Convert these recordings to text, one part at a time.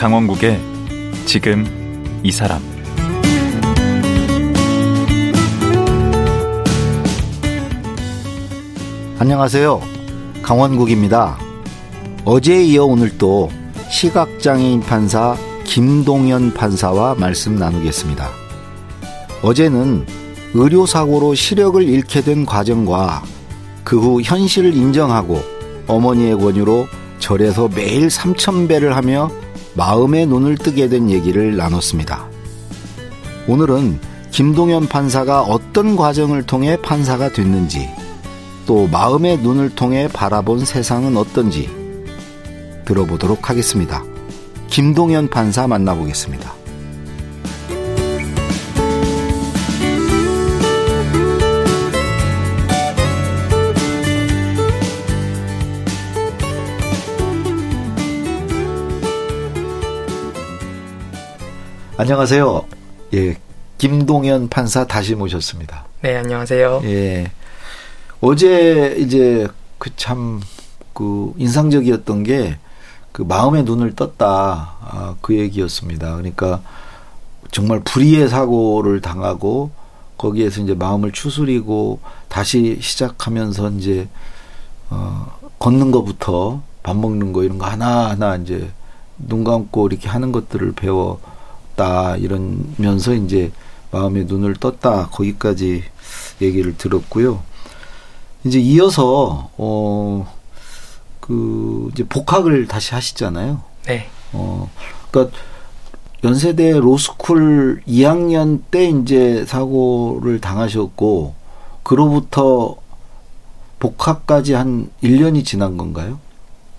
강원국의 지금 이 사람 안녕하세요. 강원국입니다. 어제에 이어 오늘 또 시각장애인 판사 김동현 판사와 말씀 나누겠습니다. 어제는 의료사고로 시력을 잃게 된 과정과 그 후 현실을 인정하고 어머니의 권유로 절에서 매일 3천배를 하며 마음의 눈을 뜨게 된 얘기를 나눴습니다. 오늘은 김동현 판사가 어떤 과정을 통해 판사가 됐는지, 또 마음의 눈을 통해 바라본 세상은 어떤지 들어보도록 하겠습니다. 김동현 판사 만나보겠습니다. 안녕하세요. 예, 김동현 판사 다시 모셨습니다. 네, 안녕하세요. 예. 어제 이제 그 참그 그 인상적이었던 게 그 마음의 눈을 떴다 아, 그 얘기였습니다. 그러니까 정말 불의의 사고를 당하고 거기에서 이제 마음을 추스리고 다시 시작하면서 이제 어 걷는 것부터 밥 먹는 거 이런 거 하나하나 이제 눈 감고 이렇게 하는 것들을 배 웠다 이러면서 이제 마음의 눈을 떴다 거기까지 얘기를 들었고요. 이제 이어서 어 그 이제 복학을 다시 하시잖아요. 네. 어 그러니까 연세대 로스쿨 2학년 때 이제 사고를 당하셨고 그로부터 복학까지 한 1년이 지난 건가요?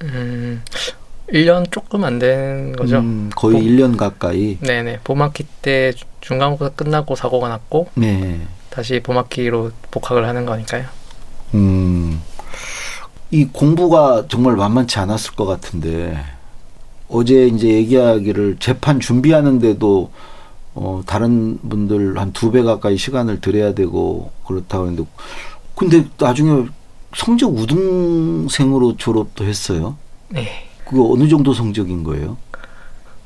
음. 1년 조금 안 된 거죠. 음, 거의 봄, 1년 가까이. 네네. 봄학기 때 중간고사 끝나고 사고가 났고, 네. 다시 봄학기로 복학을 하는 거니까요. 음, 이 공부가 정말 만만치 않았을 것 같은데, 어제 이제 얘기하기를 재판 준비하는데도, 어, 다른 분들 한 두 배 가까이 시간을 들여야 되고, 그렇다고 했는데, 근데 나중에 성적 우등생으로 졸업도 했어요. 네. 그거 어느 정도 성적인 거예요?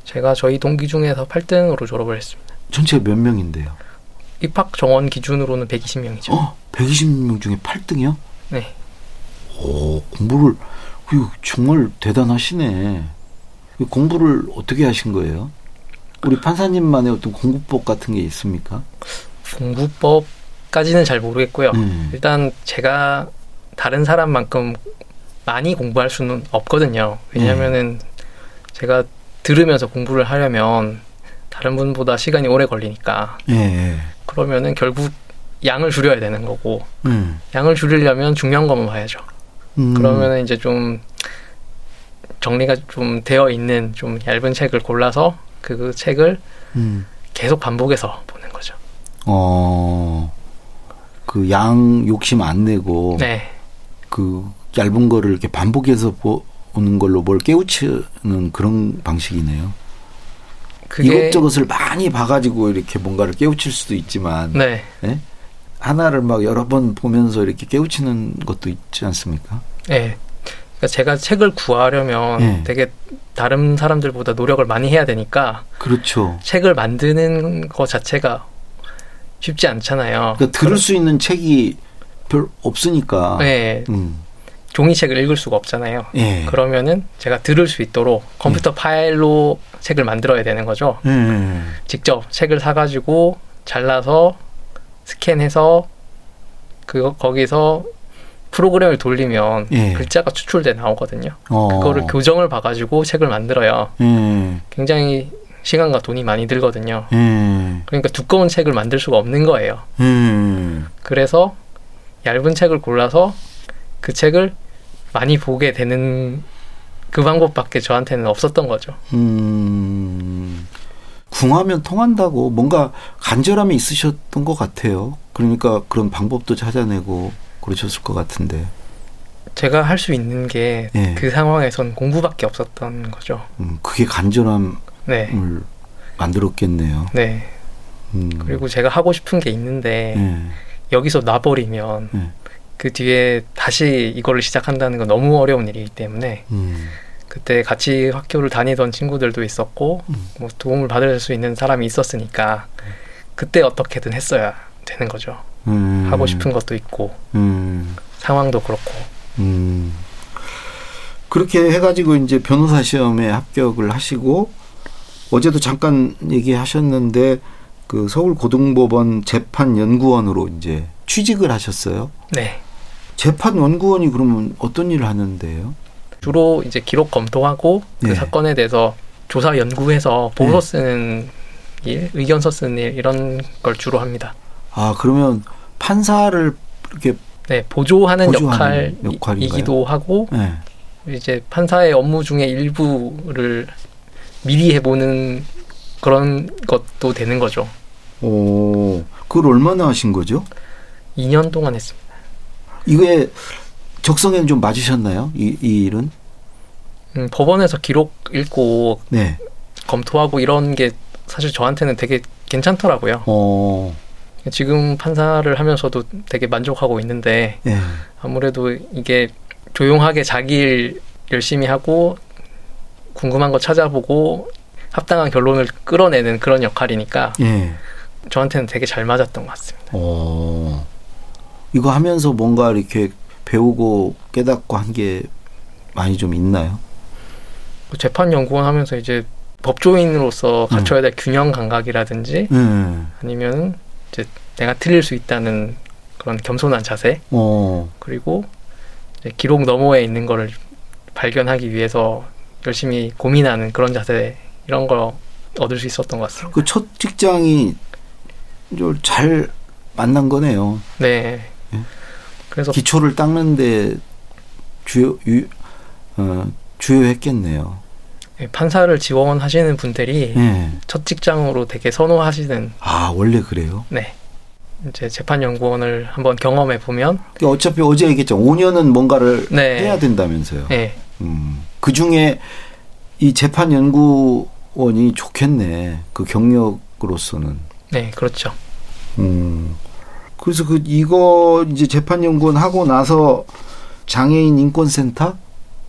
제가 저희 동기 중에서 8등으로 졸업을 했습니다. 전체 몇 명인데요? 입학 정원 기준으로는 120명이죠. 어, 120명 중에 8등이요? 네. 오, 공부를 정말 대단하시네. 공부를 어떻게 하신 거예요? 우리 판사님만의 어떤 공부법 같은 게 있습니까? 공부법까지는 잘 모르겠고요. 음. 일단 제가 다른 사람만큼 많이 공부할 수는 없거든요. 왜냐면은 네. 제가 들으면서 공부를 하려면 다른 분보다 시간이 오래 걸리니까. 네. 그러면은 결국 양을 줄여야 되는 거고. 음. 양을 줄이려면 중요한 것만 봐야죠. 음. 그러면은 이제 좀 정리가 좀 되어 있는 좀 얇은 책을 골라서 그 책을 음. 계속 반복해서 보는 거죠. 어, 그 양 욕심 안 내고. 네. 그 얇은 거를 이렇게 반복해서 보는 걸로 뭘 깨우치는 그런 방식이네요. 이것저것을 많이 봐가지고 이렇게 뭔가를 깨우칠 수도 있지만, 네. 네? 하나를 막 여러 번 보면서 이렇게 깨우치는 것도 있지 않습니까? 네. 그러니까 제가 책을 구하려면 네. 되게 다른 사람들보다 노력을 많이 해야 되니까. 그렇죠. 책을 만드는 것 자체가 쉽지 않잖아요. 그러니까 들을 수 있는 책이 별 없으니까. 네. 음. 종이책을 읽을 수가 없잖아요. 예. 그러면은 제가 들을 수 있도록 컴퓨터 예. 파일로 책을 만들어야 되는 거죠. 음. 직접 책을 사가지고 잘라서 스캔해서 그 거기서 프로그램을 돌리면 예. 글자가 추출돼 나오거든요. 어. 그거를 교정을 봐가지고 책을 만들어요. 음. 굉장히 시간과 돈이 많이 들거든요. 음. 그러니까 두꺼운 책을 만들 수가 없는 거예요. 음. 그래서 얇은 책을 골라서 그 책을 많이 보게 되는 그 방법밖에 저한테는 없었던 거죠. 음, 궁하면 통한다고 뭔가 간절함이 있으셨던 것 같아요. 그러니까 그런 방법도 찾아내고 그러셨을 것 같은데. 제가 할 수 있는 게그 예. 상황에선 공부밖에 없었던 거죠. 음, 그게 간절함을 네. 만들었겠네요. 네. 음. 그리고 제가 하고 싶은 게 있는데 예. 여기서 놔버리면 예. 그 뒤에 다시 이거를 시작한다는 건 너무 어려운 일이기 때문에 음. 그때 같이 학교를 다니던 친구들도 있었고 음. 뭐 도움을 받을 수 있는 사람이 있었으니까 그때 어떻게든 했어야 되는 거죠. 음. 하고 싶은 것도 있고 음. 상황도 그렇고 음. 그렇게 해가지고 이제 변호사 시험에 합격을 하시고 어제도 잠깐 얘기하셨는데 그 서울 고등법원 재판연구원으로 이제 취직을 하셨어요. 네 재판 연구원이 그러면 어떤 일을 하는데요? 주로 이제 기록 검토하고 그 네. 사건에 대해서 조사 연구해서 보고서 네. 쓰는 일, 의견서 쓰는 일 이런 걸 주로 합니다. 아 그러면 판사를 이렇게 네 보조하는, 보조하는 역할인가요? 역할 이기도 하고 네. 이제 판사의 업무 중에 일부를 미리 해보는 그런 것도 되는 거죠. 오 그걸 얼마나 하신 거죠? 2년 동안 했습니다. 이게 적성에는 좀 맞으셨나요? 이, 이 일은? 음, 법원에서 기록 읽고 네. 검토하고 이런 게 사실 저한테는 되게 괜찮더라고요. 어. 지금 판사를 하면서도 되게 만족하고 있는데 예. 아무래도 이게 조용하게 자기 일 열심히 하고 궁금한 거 찾아보고 합당한 결론을 끌어내는 그런 역할이니까 예. 저한테는 되게 잘 맞았던 것 같습니다. 어. 이거 하면서 뭔가 이렇게 배우고 깨닫고 한 게 많이 좀 있나요? 그 재판 연구원 하면서 이제 법조인으로서 음. 갖춰야 될 균형 감각이라든지 예. 아니면 이제 내가 틀릴 수 있다는 그런 겸손한 자세 어. 그리고 기록 너머에 있는 거를 발견하기 위해서 열심히 고민하는 그런 자세 이런 거 얻을 수 있었던 것 같습니다. 그 첫 직장이 좀잘 만난 거네요. 네. 예. 그래서 기초를 닦는데 주요 유, 어, 주요했겠네요. 예, 판사를 지원하시는 분들이 예. 첫 직장으로 되게 선호하시는 아 원래 그래요. 네. 이제 재판 연구원을 한번 경험해 보면 그러니까 어차피 어제 얘기했죠. 5년은 뭔가를 네. 해야 된다면서요. 예. 음. 그 중에 이 재판 연구원이 좋겠네. 그 경력으로서는. 네, 그렇죠. 음. 그래서 그 이거 이제 재판 연구원 하고 나서 장애인 인권센터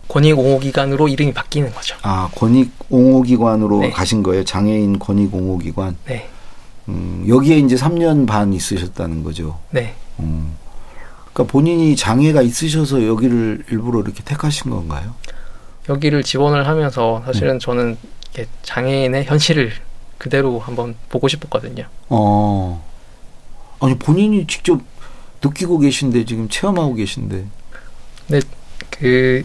권익옹호기관으로 이름이 바뀌는 거죠. 아 권익 옹호기관으로 네. 가신 거예요. 장애인 권익 옹호기관. 네. 음, 여기에 이제 3년 반 있으셨다는 거죠. 네. 음. 그러니까 본인이 장애가 있으셔서 여기를 일부러 이렇게 택하신 건가요? 여기를 지원을 하면서 사실은 음. 저는 장애인의 현실을 그대로 한번 보고 싶었거든요. 어. 아니 본인이 직접 느끼고 계신데 지금 체험하고 계신데. 그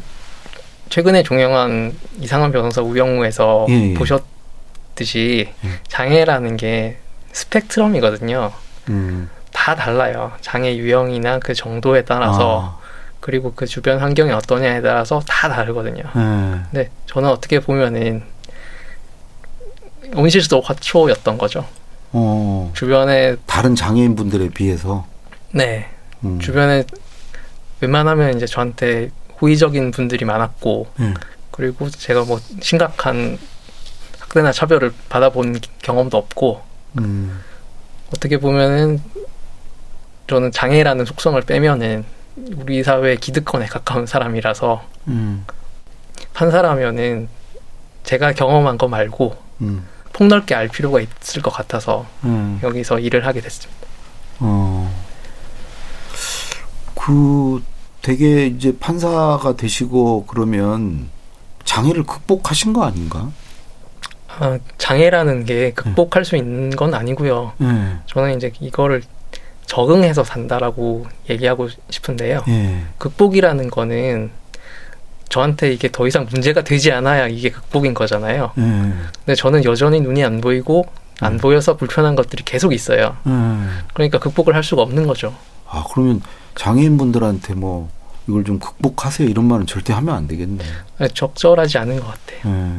최근에 종영한 이상한 변호사 우영우에서 예, 예. 보셨듯이 예. 장애라는 게 스펙트럼이거든요. 음. 다 달라요. 장애 유형이나 그 정도에 따라서 그리고 그 주변 환경이 어떠냐에 따라서 다 다르거든요. 아. 예. 근데 저는 어떻게 보면은 온실속 화초였던 거죠. 어. 주변에 다른 장애인 분들에 비해서. 네 음. 주변에 웬만하면 이제 저한테 호의적인 분들이 많았고 예. 그리고 제가 뭐 심각한 학대나 차별을 받아본 경험도 없고 음. 어떻게 보면은 저는 장애라는 속성을 빼면은 우리 사회의 기득권에 가까운 사람이라서 음. 판사라면은 제가 경험한 거 말고 음. 폭넓게 알 필요가 있을 것 같아서 음. 여기서 일을 하게 됐습니다. 어. 그 되게 이제 판사가 되시고 그러면 장애를 극복하신 거 아닌가? 아, 장애라는 게 극복할 수 있는 건 아니고요. 예. 저는 이제 이거를 적응해서 산다라고 얘기하고 싶은데요. 예. 극복이라는 거는 저한테 이게 더 이상 문제가 되지 않아야 이게 극복인 거잖아요. 예. 근데 저는 여전히 눈이 안 보이고 안 음. 보여서 불편한 것들이 계속 있어요. 예. 그러니까 극복을 할 수가 없는 거죠. 아, 그러면 장애인분들한테 뭐 이걸 좀 극복하세요 이런 말은 절대 하면 안 되겠네. 적절하지 않은 것 같아요.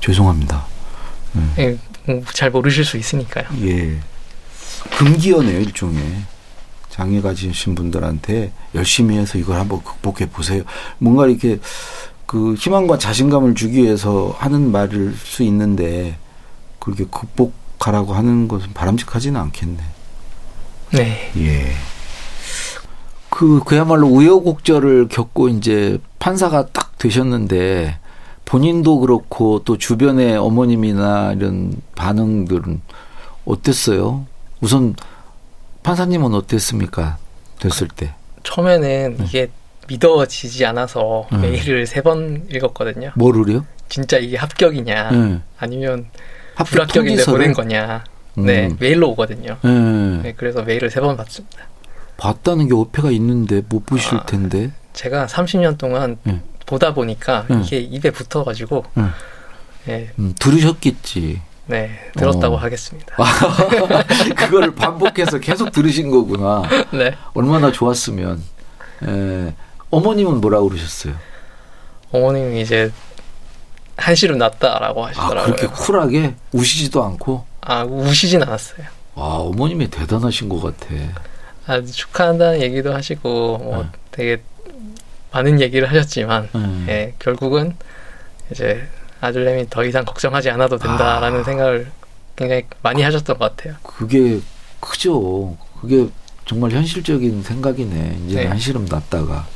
죄송합니다. 예, 뭐잘 모르실 수 있으니까요. 예. 금기어네요, 일종의. 장애 가지신 분들한테 열심히 해서 이걸 한번 극복해 보세요. 뭔가 이렇게 그 희망과 자신감을 주기 위해서 하는 말일 수 있는데 그렇게 극복하라고 하는 것은 바람직하지는 않겠네. 네. 예. 그 그야말로 우여곡절을 겪고 이제 판사가 딱 되셨는데 본인도 그렇고 또 주변의 어머님이나 이런 반응들은 어땠어요? 우선 판사님은 어땠습니까? 됐을 때. 처음에는 네. 이게 믿어지지 않아서 네. 메일을 세 번 읽었거든요. 뭐를요? 진짜 이게 합격이냐 네. 아니면 합격 불합격인데 통지서를? 보낸 거냐. 네, 음. 메일로 오거든요. 예. 네, 그래서 메일을 세 번 받습니다. 봤다는 게 어폐가 있는데 못 보실 아. 텐데. 제가 30년 동안 네. 보다 보니까 네. 이게 입에 붙어가지고 네. 네, 음, 들으셨겠지. 네 들었다고 어. 하겠습니다. 그거를 반복해서 계속 들으신 거구나. 네, 얼마나 좋았으면. 예. 어머님은 뭐라고 그러셨어요? 어머님이 이제 한시름 났다라고 아, 하시더라고요. 그렇게 쿨하게 우시지도 않고. 아, 우시진 않았어요. 와, 어머님이 대단하신 것 같아. 아, 축하한다는 얘기도 하시고 뭐 네. 되게 많은 얘기를 하셨지만 음. 예, 결국은 이제 아들내미 더 이상 걱정하지 않아도 된다라는 아. 생각을 굉장히 많이 하셨던 것 같아요. 그게 크죠. 그게 정말 현실적인 생각이네. 이제 네. 한시름 났다가.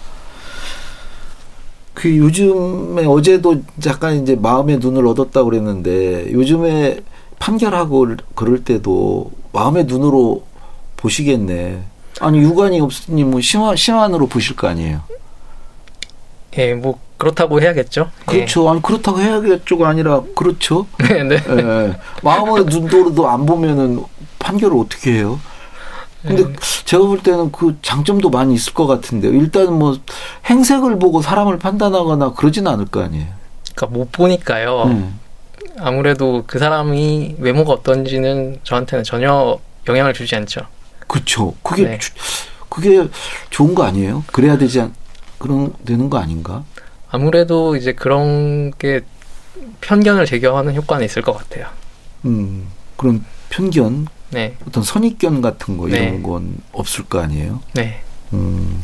그 요즘에 어제도 잠깐 이제 마음의 눈을 얻었다고 그랬는데 요즘에 판결하고 그럴 때도 마음의 눈으로 보시겠네. 아니 유관이 없으니 뭐 심화 심한으로 보실 거 아니에요. 예, 뭐 그렇다고 해야겠죠. 그렇죠. 아니 그렇다고 해야겠죠가 아니라 그렇죠. 예. 네. 예. 마음의 눈으로도 안 보면은 판결을 어떻게 해요? 근데 네. 제가 볼 때는 그 장점도 많이 있을 것 같은데 일단 뭐 행색을 보고 사람을 판단하거나 그러진 않을 거 아니에요. 그러니까 못 보니까요. 음. 아무래도 그 사람이 외모가 어떤지는 저한테는 전혀 영향을 주지 않죠. 그렇죠. 그게 네. 주- 그게 좋은 거 아니에요? 그래야 되지 않 그런 되는 거 아닌가? 아무래도 이제 그런 게 편견을 제거하는 효과는 있을 것 같아요. 음. 그런 편견, 네, 어떤 선입견 같은 거 이런 네. 건 없을 거 아니에요? 네. 음.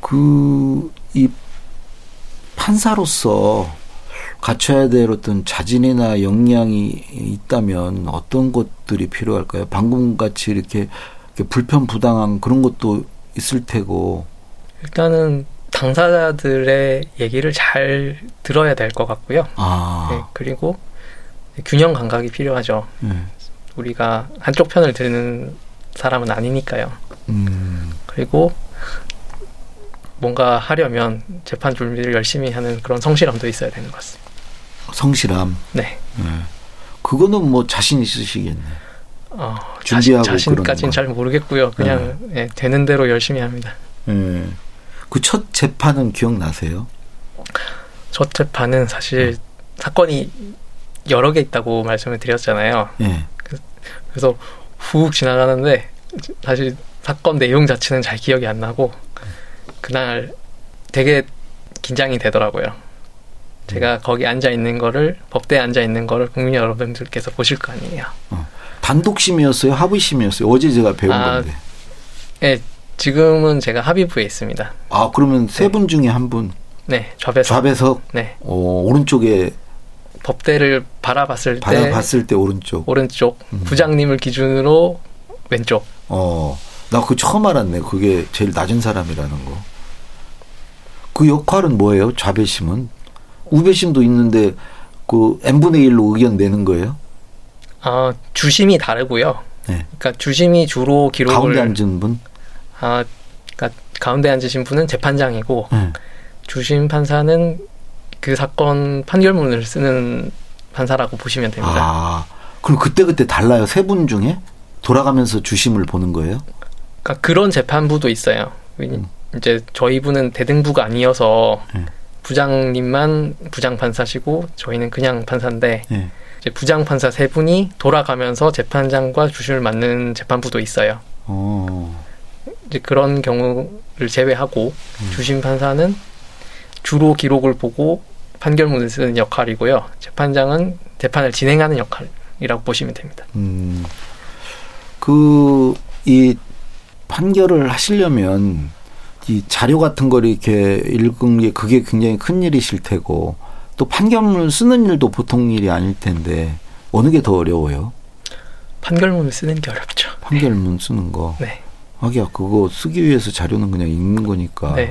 그, 이 판사로서 갖춰야 될 어떤 자질이나 역량이 있다면 어떤 것들이 필요할까요? 방금 같이 이렇게, 이렇게 불편 부당한 그런 것도 있을 테고. 일단은 당사자들의 얘기를 잘 들어야 될 것 같고요. 네, 아, 그리고 균형 감각이 필요하죠. 네. 우리가 한쪽 편을 드는 사람은 아니니까요. 음, 그리고 뭔가 하려면 재판 준비를 열심히 하는 그런 성실함도 있어야 되는 것 같습니다. 성실함. 네. 네. 그거는 뭐 자신 있으시겠네. 어, 준비하고 자신, 자신까지는 거. 잘 모르겠고요. 그냥 예, 되는 대로 열심히 합니다. 네. 그 첫 재판은 기억나세요? 첫 재판은 사실 사건이 여러 개 있다고 말씀을 드렸잖아요. 예. 그래서 훅 지나가는데 사실 사건 내용 자체는 잘 기억이 안 나고 그날 되게 긴장이 되더라고요. 제가 거기 앉아 있는 거를 법대에 앉아 있는 거를 국민 여러분들께서 보실 거 아니에요. 단독심이었어요? 합의심이었어요? 어제 제가 배운 아, 건데. 예, 지금은 제가 합의부에 있습니다. 아, 그러면 세 분 중에 한 분. 네, 좌배석. 좌배석, 네, 어, 오른쪽에 법대를 바라봤을 때 받아봤을 때 오른쪽. 오른쪽, 음. 부장님을 기준으로 왼쪽. 어, 나 그거 처음 알았네. 그게 제일 낮은 사람이라는 거. 그 역할은 뭐예요? 좌배심은? 우배심도 있는데 그 n분의 1로 의견 내는 거예요? 아, 주심이 다르고요. 네. 그러니까 주심이 주로 기록을 가운데 앉은 분? 아, 그러니까 가운데 앉으신 분은 재판장이고 네. 주심 판사는 그 사건 판결문을 쓰는 판사라고 보시면 됩니다. 아, 그럼 그때 그때 달라요? 세 분 중에? 돌아가면서 주심을 보는 거예요? 그러니까 그런 재판부도 있어요. 음. 이제 저희 분은 대등부가 아니어서 네. 부장님만 부장 판사시고 저희는 그냥 판사인데 예. 이제 부장 판사 세 분이 돌아가면서 재판장과 주심을 맡는 재판부도 있어요. 어, 이제 그런 경우를 제외하고 음. 주심 판사는 주로 기록을 보고 판결문을 쓰는 역할이고요. 재판장은 재판을 진행하는 역할이라고 보시면 됩니다. 음, 그, 이 판결을 하시려면 이 자료 같은 걸 이렇게 읽은 게 그게 굉장히 큰 일이실 테고 또 판결문을 쓰는 일도 보통 일이 아닐 텐데 어느 게 더 어려워요? 판결문을 쓰는 게 어렵죠. 판결문 쓰는 거. 네. 하기야 그거 쓰기 위해서 자료는 그냥 읽는 거니까. 네.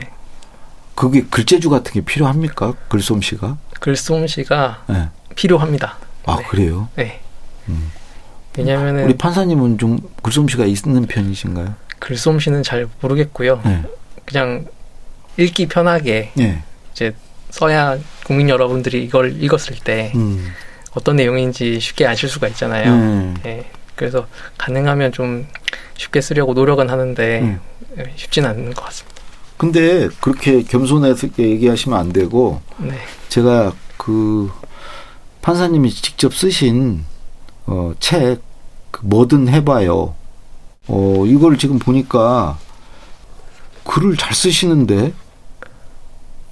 그게 글재주 같은 게 필요합니까? 글솜씨가? 글솜씨가 네. 필요합니다. 아 네. 그래요? 네. 음. 왜냐면은 우리 판사님은 좀 글솜씨가 있는 편이신가요? 글솜씨는 잘 모르겠고요. 네. 그냥 읽기 편하게 네. 이제 써야 국민 여러분들이 이걸 읽었을 때 음. 어떤 내용인지 쉽게 아실 수가 있잖아요. 네. 예. 그래서 가능하면 좀 쉽게 쓰려고 노력은 하는데 음. 예, 쉽진 않은 것 같습니다. 근데 그렇게 겸손해서 얘기하시면 안 되고 네. 제가 그 판사님이 직접 쓰신 어, 책그 뭐든 해봐요. 어 이걸 지금 보니까 글을 잘 쓰시는데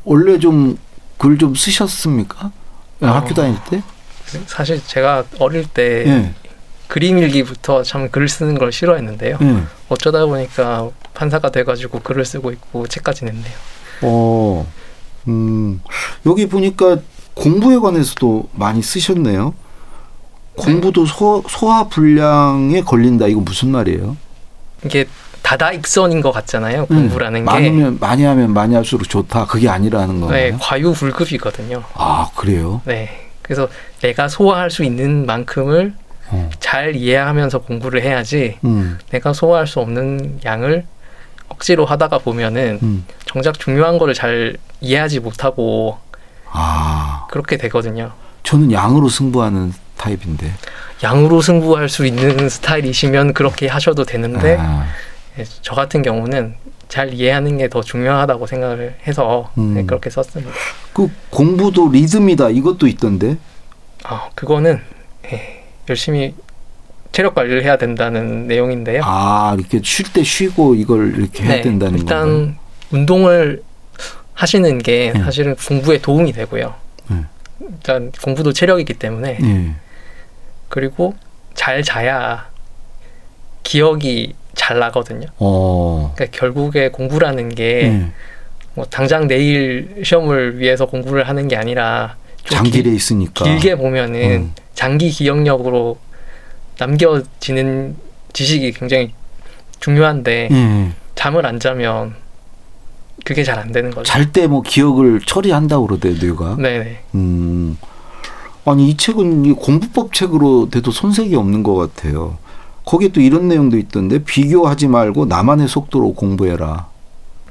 원래 좀 글 좀 쓰셨습니까? 예, 어. 학교 다닐 때? 사실 제가 어릴 때 예. 그림 일기부터 참글 쓰는 걸 싫어했는데요. 예. 어쩌다 보니까 판사가 돼가지고 글을 쓰고 있고 책까지 냈네요. 어. 음. 여기 보니까 공부에 관해서도 많이 쓰셨네요. 공부도 소, 소화 불량에 걸린다. 이거 무슨 말이에요? 이게 다다익선인 것 같잖아요. 공부라는 음, 게 많으면 많이 하면 많이 할수록 좋다. 그게 아니라는 네, 거예요. 과유불급이거든요. 아 그래요? 네. 그래서 내가 소화할 수 있는 만큼을 어. 잘 이해하면서 공부를 해야지 음, 내가 소화할 수 없는 양을 억지로 하다가 보면은 음. 정작 중요한 거를 잘 이해하지 못하고 아 그렇게 되거든요. 저는 양으로 승부하는 타입인데. 양으로 승부할 수 있는 스타일이시면 그렇게 하셔도 되는데 아, 예, 저 같은 경우는 잘 이해하는 게 더 중요하다고 생각을 해서 음. 네, 그렇게 썼습니다. 그 공부도 리듬이다. 이것도 있던데. 아, 그거는 예, 열심히 체력 관리를 해야 된다는 내용인데요. 아 이렇게 쉴 때 쉬고 이걸 이렇게 해야 네, 된다는 일단 건가요? 운동을 하시는 게 네. 사실은 공부에 도움이 되고요. 네. 일단 공부도 체력이기 때문에 예. 그리고 잘 자야 기억이 잘 나거든요. 어. 그러니까 결국에 공부라는 게 예. 뭐 당장 내일 시험을 위해서 공부를 하는 게 아니라 길- 있으니까. 길게 보면은 음. 장기 기억력으로 남겨지는 지식이 굉장히 중요한데 예. 잠을 안 자면 그게 잘 안 되는 거죠. 잘 때 뭐 기억을 처리한다고 그러대 뇌가. 네네. 음. 아니 이 책은 이 공부법 책으로 돼도 손색이 없는 것 같아요. 거기에 또 이런 내용도 있던데 비교하지 말고 나만의 속도로 공부해라.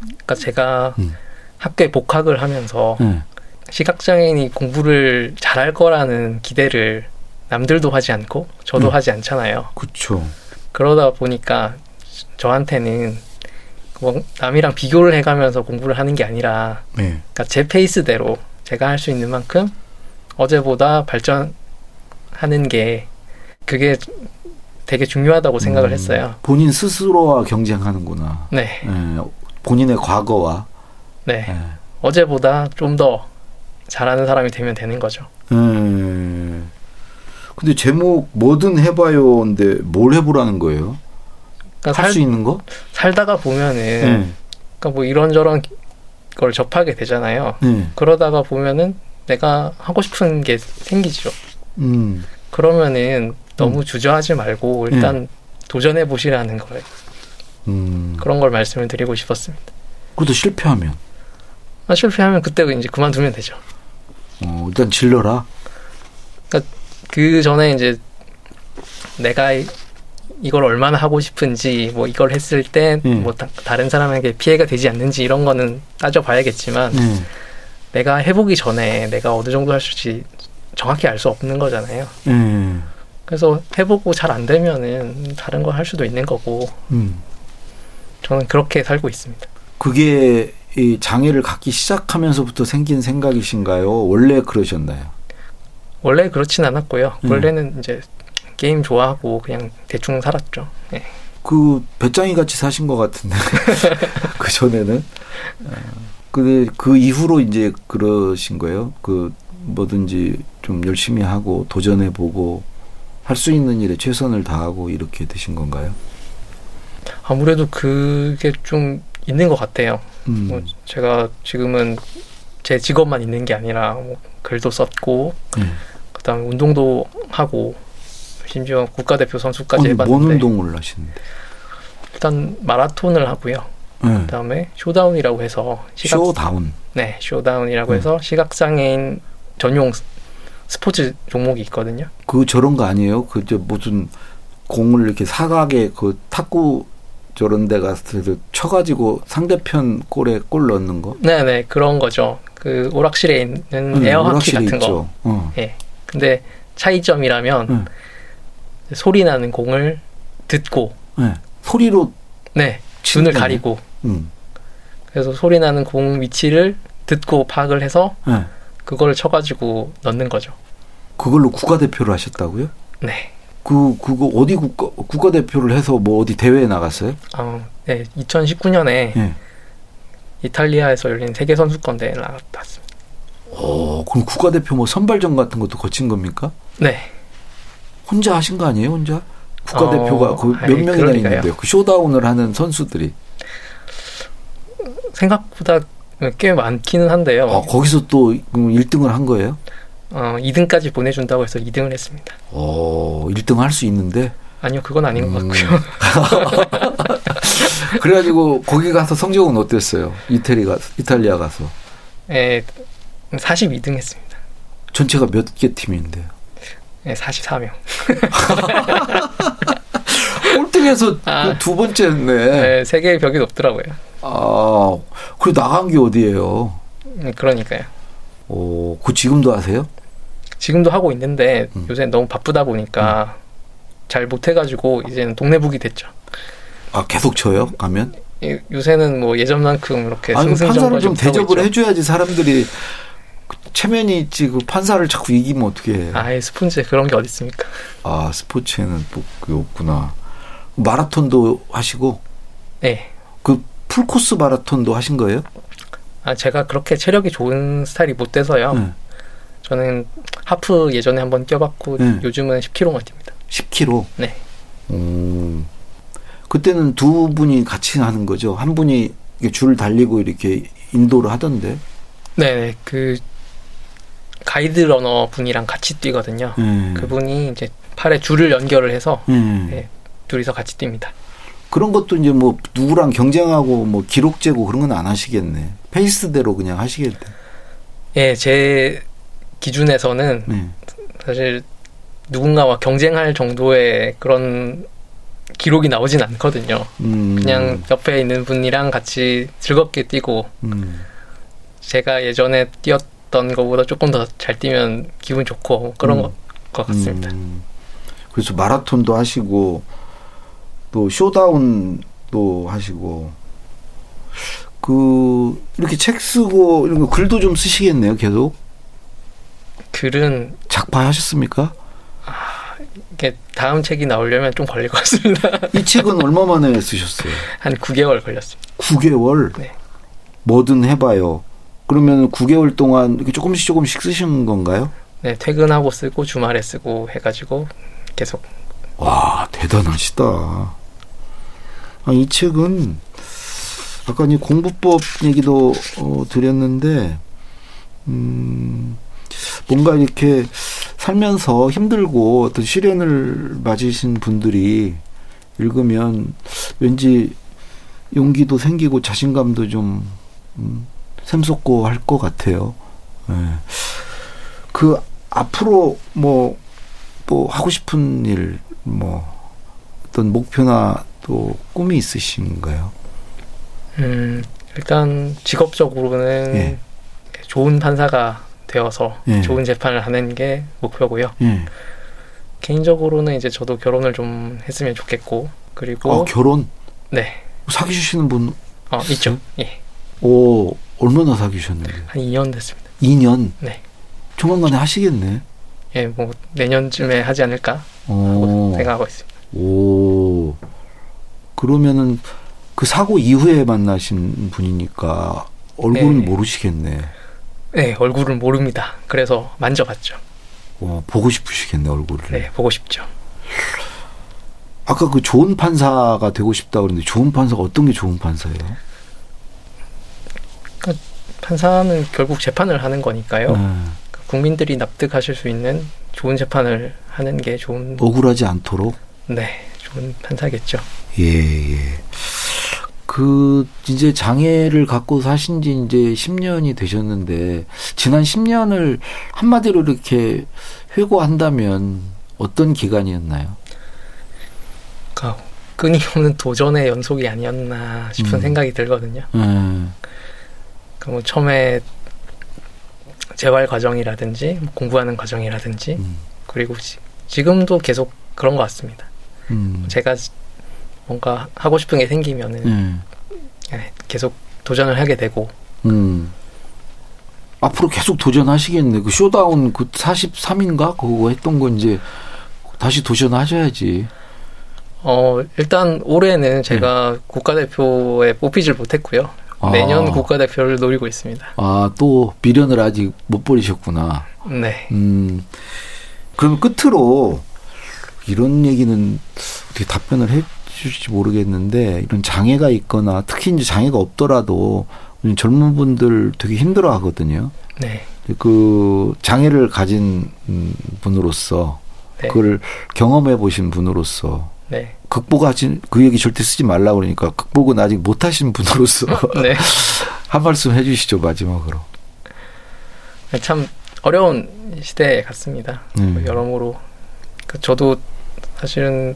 그러니까 제가 음. 학교에 복학을 하면서 예. 시각장애인이 공부를 잘할 거라는 기대를 남들도 하지 않고 저도 음. 하지 않잖아요. 그렇죠. 그러다 보니까 저한테는 뭐 남이랑 비교를 해가면서 공부를 하는 게 아니라 예. 그러니까 제 페이스대로 제가 할 수 있는 만큼 어제보다 발전하는 게 그게 되게 중요하다고 생각을 음, 했어요. 본인 스스로와 경쟁하는구나. 네, 예. 본인의 과거와. 네. 예. 어제보다 좀 더 잘하는 사람이 되면 되는 거죠. 예. 근데 제목 뭐든 해봐요인데 뭘 해보라는 거예요? 그러니까 할수 살, 있는 거? 살다가 보면은 예. 그러니까 뭐 이런저런 걸 접하게 되잖아요. 예. 그러다가 보면은 내가 하고 싶은 게 생기죠. 음. 그러면은 너무 주저하지 말고 일단 도전해 보시라는 거예요. 음. 그런 걸 말씀을 드리고 싶었습니다. 그것도 실패하면 아, 실패하면 그때 이제 그만두면 되죠. 어, 일단 질러라. 그 전에 이제 내가 이- 이걸 얼마나 하고 싶은지 뭐 이걸 했을 때 음. 뭐 다른 사람에게 피해가 되지 않는지 이런 거는 따져봐야겠지만 예. 내가 해보기 전에 내가 어느 정도 할 수 있을지 정확히 알 수 없는 거잖아요. 예. 그래서 해보고 잘 안 되면은 다른 걸 할 수도 있는 거고 음. 저는 그렇게 살고 있습니다. 그게 이 장애를 갖기 시작하면서부터 생긴 생각이신가요? 원래 그러셨나요? 원래 그렇진 않았고요. 음. 원래는 이제 게임 좋아하고 그냥 대충 살았죠. 예. 그 배짱이 같이 사신 것 같은데 그 전에는 그, 그 이후로 이제 그러신 거예요. 그 뭐든지 좀 열심히 하고 도전해 보고 할 수 있는 일에 최선을 다하고 이렇게 되신 건가요? 아무래도 그게 좀 있는 것 같아요. 음. 뭐 제가 지금은 제 직업만 있는 게 아니라 뭐 글도 썼고 네. 그다음에 운동도 하고 심지어 국가대표 선수까지 아니, 해봤는데 뭔 운동을 하시는데? 일단 마라톤을 하고요. 네. 그다음에 showdown이라고 해서 시각 showdown. 네, showdown이라고 음. 해서 시각장애인 전용 스- 스포츠 종목이 있거든요. 그 저런 거 아니에요? 그저 무슨 공을 이렇게 사각에 그 탁구 저런 데 가서 쳐가지고 상대편 골에 골 넣는 거? 네, 네, 그런 거죠. 그 오락실에 있는 응, 에어하키 같은 거. 있죠. 어. 예. 근데 차이점이라면 응. 소리 나는 공을 듣고 네. 소리로 네, 눈을 거네. 가리고 음. 그래서 소리 나는 공 위치를 듣고 파악을 해서 네. 그걸 쳐가지고 넣는 거죠. 그걸로 국가대표를 하셨다고요? 네. 그 그거 어디 국가 국가 대표를 해서 뭐 어디 대회에 나갔어요? 어, 네, 2019년에 예. 이탈리아에서 열린 세계 선수권 대회를 나갔습니다. 어, 그럼 국가 대표 뭐 선발전 같은 것도 거친 겁니까? 네. 혼자 하신 거 아니에요, 혼자? 국가대표가 어, 그몇 아이, 명이나. 있는데요. 그 쇼다운을 하는 선수들이. 생각보다 꽤 많기는 한데요. 아, 거기서 또 1등을 한 거예요? 어, 2등까지 보내준다고 해서 2등을 했습니다. 어, 1등 할 수 있는데. 아니요, 그건 아닌 것 음. 같고요. 그래가지고 거기 가서 성적은 어땠어요? 이태리 가 이탈리아 가서. 예, 42등 했습니다. 전체가 몇 개 팀인데요? 예, 44명. 꼴등에서 아. 그두 번째였네. 네, 세계의 벽이 높더라고요. 아, 그 나간 게 어디예요? 음, 그러니까요. 오, 그 지금도 하세요? 지금도 하고 있는데 음. 요새 너무 바쁘다 보니까 잘 못해가지고 이제는 동네북이 됐죠. 아, 계속 쳐요? 가면? 이- 요새는 뭐 예전만큼 이렇게 아니, 판사를 좀 대접을 있죠. 해줘야지 사람들이 그 체면이 있지. 그 판사를 자꾸 이기면 어떻게 해? 아예 스폰지 그런 게 어디 있습니까? 아, 스포츠에는 또 그게 없구나. 마라톤도 하시고, 네. 그 풀코스 마라톤도 하신 거예요? 아 제가 그렇게 체력이 좋은 스타일이 못 돼서요. 네. 저는 하프 예전에 한번 뛰어봤고 네. 요즘은 10km만 뜁니다. 10km. 네. 오. 그때는 두 분이 같이 하는 거죠. 한 분이 줄 달리고 이렇게 인도를 하던데. 네, 그 가이드 러너 분이랑 같이 뛰거든요. 음. 그분이 이제 팔에 줄을 연결을 해서 음. 네. 둘이서 같이 뜁니다. 그런 것도 이제 뭐 누구랑 경쟁하고 뭐 기록 재고 그런 건 안 하시겠네. 페이스대로 그냥 하시겠네. 예, 제 기준에서는 네. 사실 누군가와 경쟁할 정도의 그런 기록이 나오진 않거든요. 음. 그냥 옆에 있는 분이랑 같이 즐겁게 뛰고 음. 제가 예전에 뛰었던 것보다 조금 더 잘 뛰면 기분 좋고 그런 음. 것, 것 같습니다. 음. 그래서 마라톤도 하시고 또 쇼다운도 하시고 그 이렇게 책 쓰고 이런 거 글도 좀 쓰시겠네요, 계속. 글은 작파 하셨습니까? 이게 다음 책이 나오려면 좀 걸릴 것 같습니다. 이 책은 얼마 만에 쓰셨어요? 한 9개월 걸렸습니다. 9개월. 네. 뭐든 해봐요. 그러면 9개월 동안 이렇게 조금씩 조금씩 쓰신 건가요? 네, 퇴근하고 쓰고 주말에 쓰고 해가지고 계속 와, 대단하시다. 아, 이 책은 아까 이 공부법 얘기도 어, 드렸는데, 음, 뭔가 이렇게 살면서 힘들고 어떤 시련을 맞으신 분들이 읽으면 왠지 용기도 생기고 자신감도 좀 음, 샘솟고 할 것 같아요. 예. 그 앞으로 뭐, 뭐 하고 싶은 일, 뭐 어떤 목표나 또 꿈이 있으신가요? 음, 일단 직업적으로는 예. 좋은 판사가 되어서 예. 좋은 재판을 하는 게 목표고요. 예. 개인적으로는 이제 저도 결혼을 좀 했으면 좋겠고 그리고 어, 결혼 네, 사귀시는 분, 어, 있죠. 예, 오 얼마나 사귀셨는데? 한 2년 됐습니다. 2년. 네. 조만간에 하시겠네. 예, 뭐 내년쯤에 하지 않을까 오. 생각하고 있습니다. 오. 그러면은 그 사고 이후에 만나신 분이니까 얼굴은 네. 모르시겠네. 네, 얼굴을 모릅니다. 그래서 만져봤죠. 와, 보고 싶으시겠네 얼굴을. 네, 보고 싶죠. 아까 그 좋은 판사가 되고 싶다 그랬는데 좋은 판사가 어떤 게 좋은 판사예요? 판사는 결국 재판을 하는 거니까요. 네. 국민들이 납득하실 수 있는 좋은 재판을 하는 게 좋은 억울하지 않도록. 네 좋은 판사겠죠. 예, 예. 그 이제 장애를 갖고 사신 지 이제 10년이 되셨는데 지난 10년을 한마디로 이렇게 회고한다면 어떤 기간이었나요? 그러니까 끊임없는 도전의 연속이 아니었나 싶은 음. 생각이 들거든요. 음. 그뭐 처음에 재활 과정이라든지 뭐 공부하는 과정이라든지 음. 그리고 지, 지금도 계속 그런 것 같습니다. 음. 제가 뭔가 하고 싶은 게 생기면은 음. 예, 계속 도전을 하게 되고 음. 앞으로 계속 도전하시겠네. 그 쇼다운 그 43인가 그거 했던 거 이제 다시 도전하셔야지. 어 일단 올해는 제가 국가대표에 뽑히질 못했고요. 네. 아. 내년 국가대표를 노리고 있습니다. 아, 또 미련을 아직 못 버리셨구나. 네. 음. 그럼 끝으로 이런 얘기는 어떻게 답변을 해 주실지 모르겠는데 이런 장애가 있거나 특히 이제 장애가 없더라도 젊은 분들 되게 힘들어 하거든요. 네. 그 장애를 가진 음, 분으로서 네. 그걸 경험해 보신 분으로서 네. 극복하신 그 얘기 절대 쓰지 말라 그러니까 극복은 아직 못 하신 분으로서 네. 한 말씀 해 주시죠 마지막으로. 참 어려운 시대 같습니다. 음. 여러모로 그 저도 사실은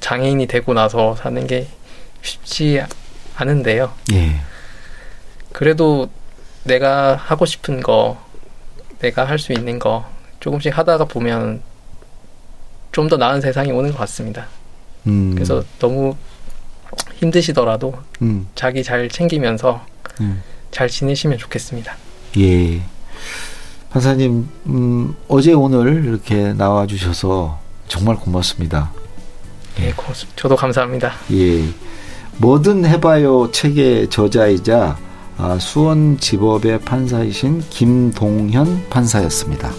장애인이 되고 나서 사는 게 쉽지 않은데요. 예. 그래도 내가 하고 싶은 거, 내가 할 수 있는 거 조금씩 하다가 보면 좀 더 나은 세상이 오는 것 같습니다. 음. 그래서 너무 힘드시더라도 음. 자기 잘 챙기면서 음. 잘 지내시면 좋겠습니다. 예. 판사님, 음, 어제 오늘 이렇게 나와 주셔서 정말 고맙습니다. 예, 고맙습니다. 저도 감사합니다. 예. 뭐든 해봐요 책의 저자이자 아, 수원지법의 판사이신 김동현 판사였습니다.